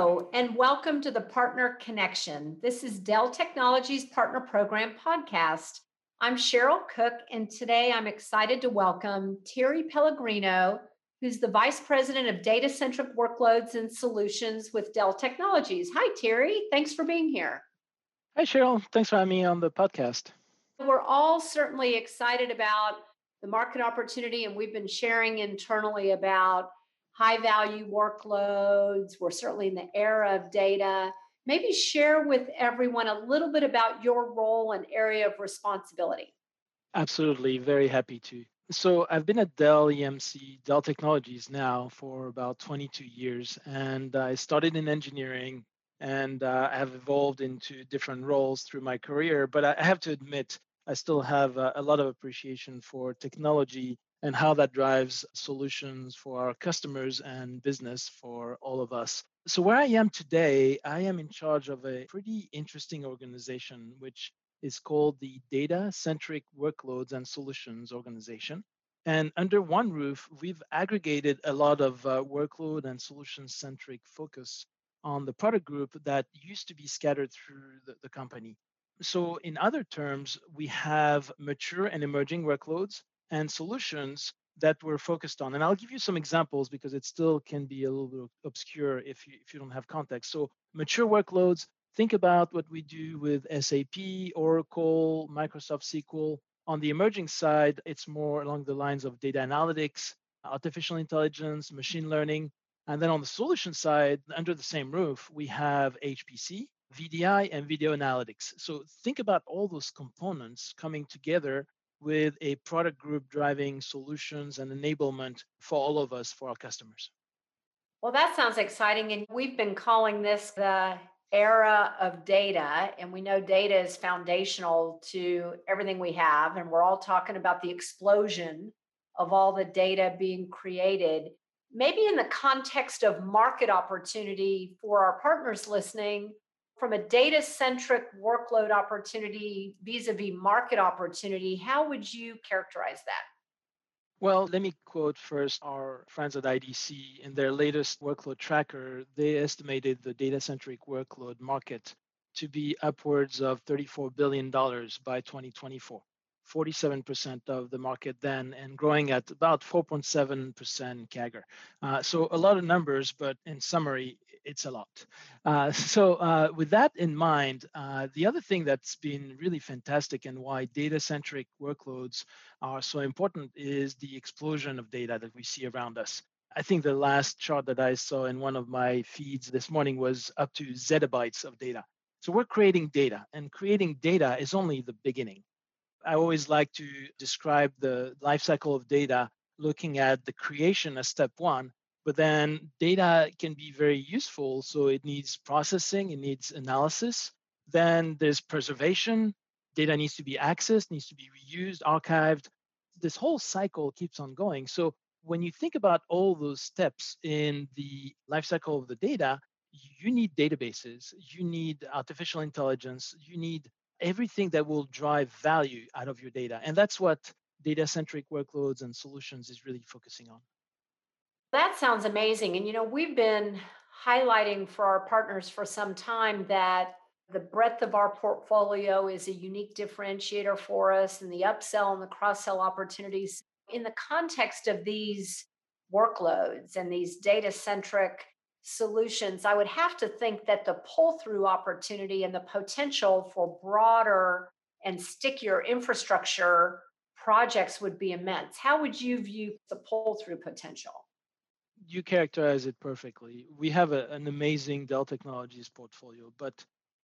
Hello, and welcome to the Partner Connection. This is Dell Technologies Partner Program podcast. I'm Cheryl Cook, and today I'm excited to welcome Thierry Pellegrino, who's the Vice President of Data Centric Workloads and Solutions with Dell Technologies. Hi, Thierry. Thanks for being here. Hi, Cheryl. Thanks for having me on the podcast. We're all certainly excited about the market opportunity, and we've been sharing internally about high value workloads. We're certainly in the era of data. Maybe share with everyone a little bit about your role and area of responsibility. Absolutely, very happy to. So I've been at Dell EMC, Dell Technologies now for about 22 years, and I started in engineering and uh, I have evolved into different roles through my career. But I have to admit, I still have a, a lot of appreciation for technology and how that drives solutions for our customers and business for all of us. So, where I am today, I am in charge of a pretty interesting organization, which is called the Data Centric Workloads and Solutions Organization. And under one roof, we've aggregated a lot of uh, workload and solution centric focus on the product group that used to be scattered through the, the company. So, in other terms, we have mature and emerging workloads and solutions that we're focused on. And I'll give you some examples because it still can be a little bit obscure if you, if you don't have context. So, mature workloads, think about what we do with SAP, Oracle, Microsoft SQL. On the emerging side, it's more along the lines of data analytics, artificial intelligence, machine learning. And then on the solution side, under the same roof, we have HPC, VDI, and video analytics. So think about all those components coming together with a product group driving solutions and enablement for all of us, for our customers. Well, that sounds exciting. And we've been calling this the era of data. And we know data is foundational to everything we have. And we're all talking about the explosion of all the data being created. Maybe in the context of market opportunity for our partners listening, from a data centric workload opportunity vis a vis market opportunity, how would you characterize that? Well, let me quote first our friends at IDC. In their latest workload tracker, they estimated the data centric workload market to be upwards of $34 billion by 2024. 47% of the market then and growing at about 4.7% CAGR. Uh, so a lot of numbers, but in summary, it's a lot. Uh, so uh, with that in mind, uh, the other thing that's been really fantastic and why data-centric workloads are so important is the explosion of data that we see around us. I think the last chart that I saw in one of my feeds this morning was up to zettabytes of data. So we're creating data, and creating data is only the beginning. I always like to describe the life cycle of data looking at the creation as step one, but then data can be very useful. So it needs processing, it needs analysis. Then there's preservation. Data needs to be accessed, needs to be reused, archived. This whole cycle keeps on going. So when you think about all those steps in the life cycle of the data, you need databases, you need artificial intelligence, you need everything that will drive value out of your data. And that's what data centric workloads and solutions is really focusing on. That sounds amazing. And, you know, we've been highlighting for our partners for some time that the breadth of our portfolio is a unique differentiator for us and the upsell and the cross sell opportunities. In the context of these workloads and these data centric solutions, I would have to think that the pull through opportunity and the potential for broader and stickier infrastructure projects would be immense. How would you view the pull through potential? You characterize it perfectly. We have a, an amazing Dell Technologies portfolio, but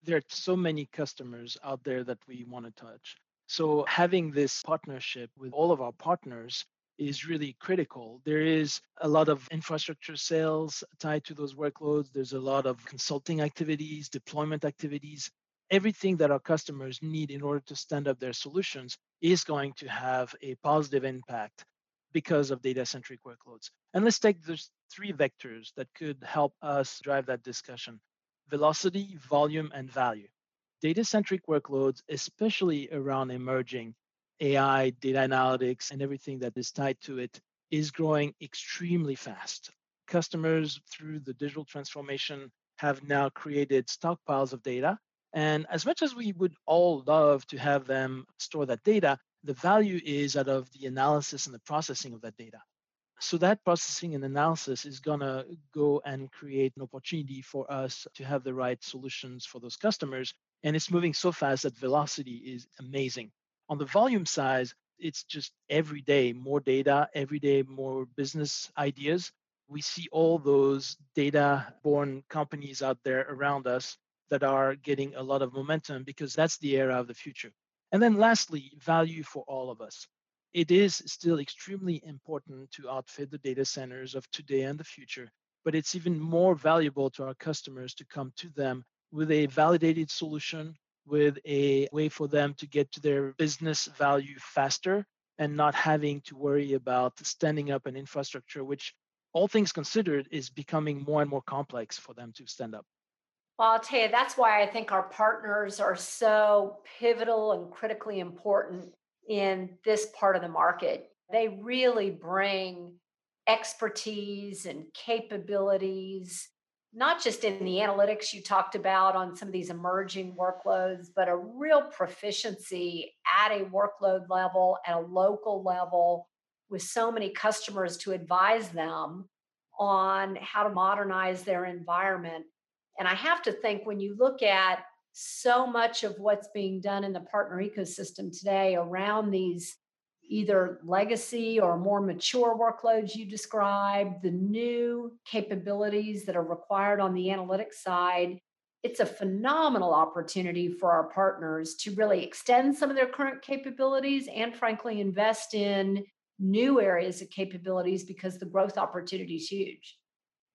there are so many customers out there that we want to touch. So having this partnership with all of our partners is really critical. There is a lot of infrastructure sales tied to those workloads. There's a lot of consulting activities, deployment activities. Everything that our customers need in order to stand up their solutions is going to have a positive impact because of data centric workloads. And let's take those three vectors that could help us drive that discussion velocity, volume, and value. Data centric workloads, especially around emerging AI, data analytics, and everything that is tied to it is growing extremely fast. Customers, through the digital transformation have now created stockpiles of data. And as much as we would all love to have them store that data, the value is out of the analysis and the processing of that data. So that processing and analysis is going to go and create an opportunity for us to have the right solutions for those customers. And it's moving so fast that velocity is amazing. On the volume size, it's just every day more data, every day more business ideas. We see all those data born companies out there around us that are getting a lot of momentum because that's the era of the future. And then lastly, value for all of us it is still extremely important to outfit the data centers of today and the future, but it's even more valuable to our customers to come to them with a validated solution, with a way for them to get to their business value faster and not having to worry about standing up an infrastructure, which all things considered is becoming more and more complex for them to stand up. Well, I'll tell you, that's why I think our partners are so pivotal and critically important in this part of the market. They really bring expertise and capabilities, not just in the analytics you talked about on some of these emerging workloads, but a real proficiency at a workload level, at a local level, with so many customers to advise them on how to modernize their environment. And I have to think when you look at so much of what's being done in the partner ecosystem today around these either legacy or more mature workloads you described, the new capabilities that are required on the analytics side. It's a phenomenal opportunity for our partners to really extend some of their current capabilities and, frankly, invest in new areas of capabilities because the growth opportunity is huge.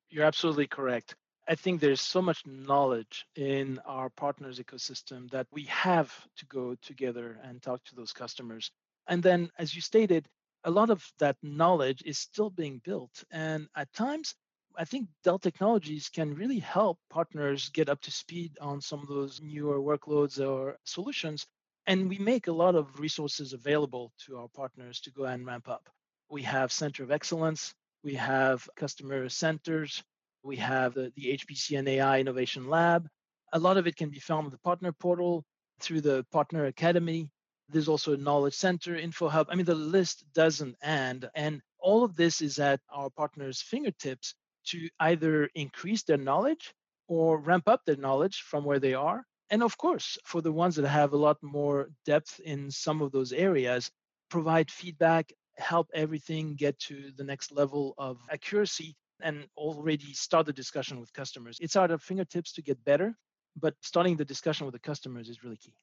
You're absolutely correct. I think there's so much knowledge in our partners ecosystem that we have to go together and talk to those customers. And then, as you stated, a lot of that knowledge is still being built. And at times, I think Dell Technologies can really help partners get up to speed on some of those newer workloads or solutions. And we make a lot of resources available to our partners to go and ramp up. We have Center of Excellence, we have customer centers, we have the, the HPC and AI Innovation Lab. A lot of it can be found on the partner portal through the Partner Academy. There's also a Knowledge Center, Info Hub. I mean, the list doesn't end. And all of this is at our partners' fingertips to either increase their knowledge or ramp up their knowledge from where they are. And of course, for the ones that have a lot more depth in some of those areas, provide feedback, help everything get to the next level of accuracy and already start the discussion with customers. It's at our fingertips to get better, but starting the discussion with the customers is really key.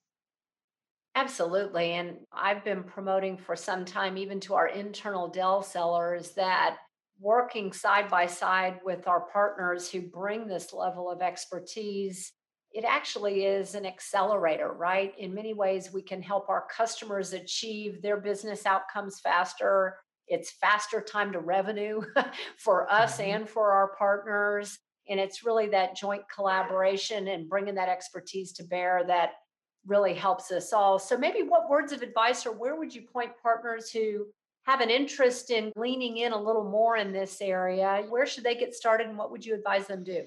Absolutely. And I've been promoting for some time, even to our internal Dell sellers, that working side by side with our partners who bring this level of expertise, it actually is an accelerator, right? In many ways, we can help our customers achieve their business outcomes faster it's faster time to revenue for us mm-hmm. and for our partners. And it's really that joint collaboration and bringing that expertise to bear that really helps us all. So, maybe what words of advice or where would you point partners who have an interest in leaning in a little more in this area? Where should they get started and what would you advise them do?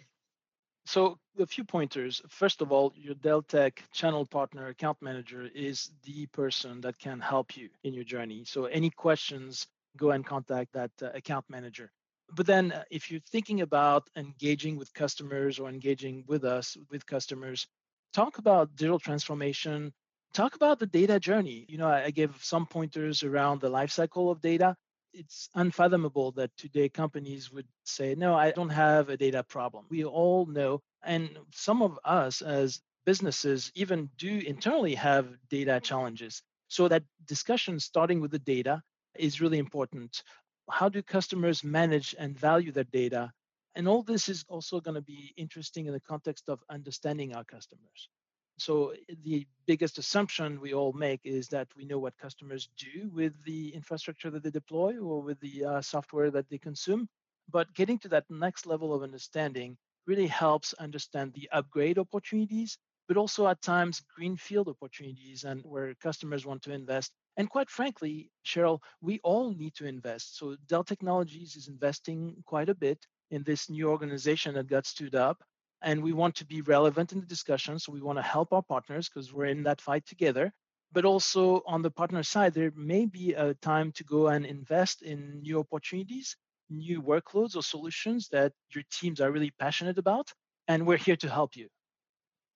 So, a few pointers. First of all, your Dell Tech channel partner account manager is the person that can help you in your journey. So, any questions go and contact that uh, account manager. But then, uh, if you're thinking about engaging with customers or engaging with us, with customers, talk about digital transformation, talk about the data journey. You know, I, gave some pointers around the life cycle of data. It's unfathomable that today companies would say, no, I don't have a data problem. We all know, and some of us as businesses even do internally have data challenges. So that discussion starting with the data is really important. How do customers manage and value their data? And all this is also going to be interesting in the context of understanding our customers. So, the biggest assumption we all make is that we know what customers do with the infrastructure that they deploy or with the uh, software that they consume. But getting to that next level of understanding really helps understand the upgrade opportunities, but also at times greenfield opportunities and where customers want to invest and quite frankly, Cheryl, we all need to invest. So Dell Technologies is investing quite a bit in this new organization that got stood up. and we want to be relevant in the discussion. So we want to help our partners because we're in that fight together. But also on the partner side, there may be a time to go and invest in new opportunities, new workloads or solutions that your teams are really passionate about. And we're here to help you.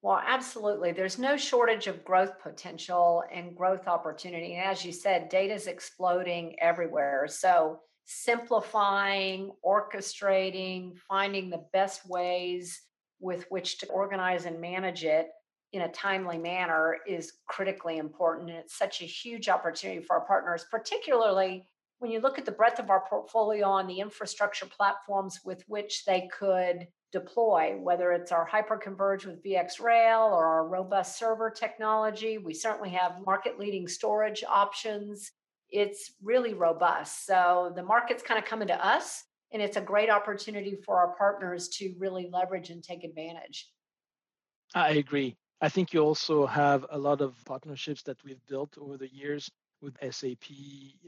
Well, absolutely. There's no shortage of growth potential and growth opportunity. And as you said, data is exploding everywhere. So simplifying, orchestrating, finding the best ways with which to organize and manage it in a timely manner is critically important. And it's such a huge opportunity for our partners, particularly when you look at the breadth of our portfolio on the infrastructure platforms with which they could deploy, whether it's our hyperconverge with VxRail or our robust server technology. We certainly have market leading storage options. It's really robust. So the market's kind of coming to us, and it's a great opportunity for our partners to really leverage and take advantage. I agree. I think you also have a lot of partnerships that we've built over the years with SAP,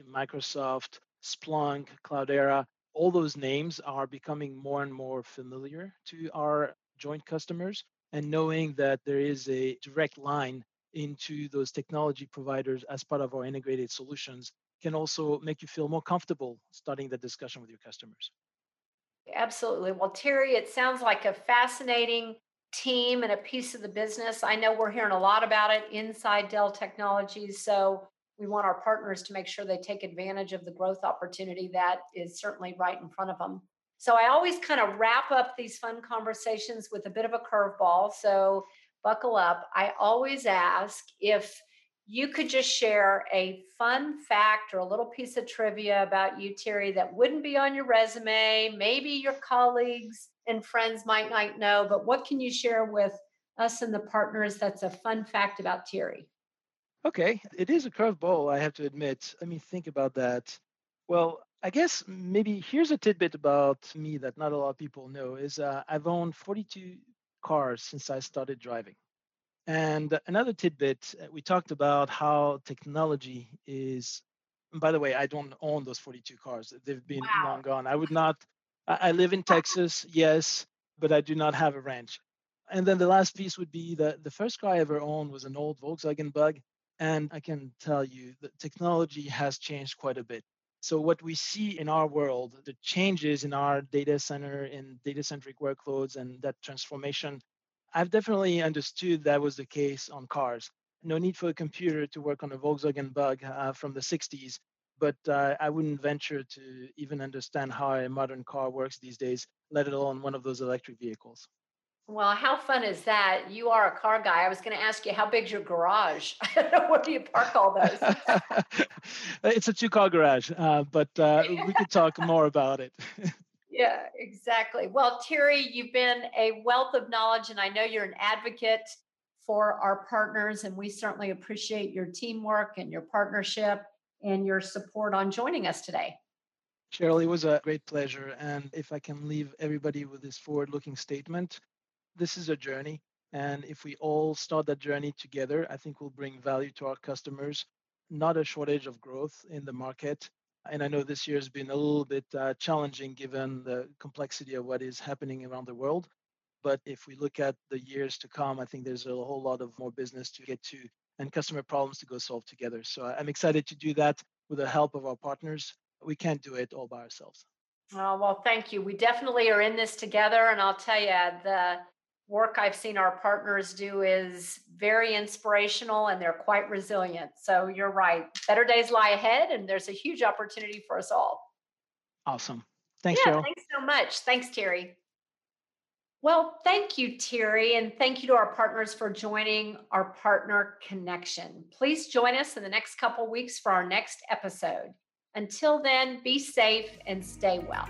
Microsoft, Splunk, Cloudera all those names are becoming more and more familiar to our joint customers and knowing that there is a direct line into those technology providers as part of our integrated solutions can also make you feel more comfortable starting the discussion with your customers. Absolutely. Well, Thierry, it sounds like a fascinating team and a piece of the business. I know we're hearing a lot about it inside Dell Technologies. So we want our partners to make sure they take advantage of the growth opportunity that is certainly right in front of them. So I always kind of wrap up these fun conversations with a bit of a curveball. So buckle up. I always ask if you could just share a fun fact or a little piece of trivia about you, Thierry, that wouldn't be on your resume. Maybe your colleagues and friends might not know, but what can you share with us and the partners that's a fun fact about Thierry? Okay, it is a curveball, I have to admit. Let me think about that. Well, I guess maybe here's a tidbit about me that not a lot of people know is uh, I've owned 42 cars since I started driving. And another tidbit, uh, we talked about how technology is. by the way, I don't own those 42 cars. They've been wow. long gone. I would not. I live in Texas, yes, but I do not have a ranch. And then the last piece would be that the first car I ever owned was an old Volkswagen Bug. And I can tell you that technology has changed quite a bit. So what we see in our world, the changes in our data center and data centric workloads and that transformation, I've definitely understood that was the case on cars. No need for a computer to work on a Volkswagen Bug uh, from the 60s, but uh, I wouldn't venture to even understand how a modern car works these days, let alone one of those electric vehicles. Well, how fun is that? You are a car guy. I was going to ask you, how big's your garage? Where do you park all those? it's a two car garage, uh, but uh, we could talk more about it. yeah, exactly. Well, Thierry, you've been a wealth of knowledge, and I know you're an advocate for our partners, and we certainly appreciate your teamwork and your partnership and your support on joining us today. Cheryl, it was a great pleasure. And if I can leave everybody with this forward looking statement, this is a journey. And if we all start that journey together, I think we'll bring value to our customers, not a shortage of growth in the market. And I know this year has been a little bit uh, challenging given the complexity of what is happening around the world. But if we look at the years to come, I think there's a whole lot of more business to get to and customer problems to go solve together. So I'm excited to do that with the help of our partners. We can't do it all by ourselves. Oh, well, thank you. We definitely are in this together. And I'll tell you, the work I've seen our partners do is very inspirational and they're quite resilient. So you're right. Better days lie ahead, and there's a huge opportunity for us all. Awesome. Thanks, yeah, Cheryl. Thanks so much. Thanks, Thierry. Well, thank you, Thierry, and thank you to our partners for joining our partner connection. Please join us in the next couple weeks for our next episode. Until then, be safe and stay well.